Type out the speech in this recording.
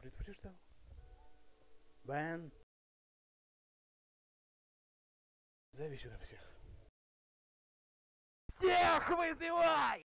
Предупреждал. Бен. Зови сюда всех. Всех вызывай!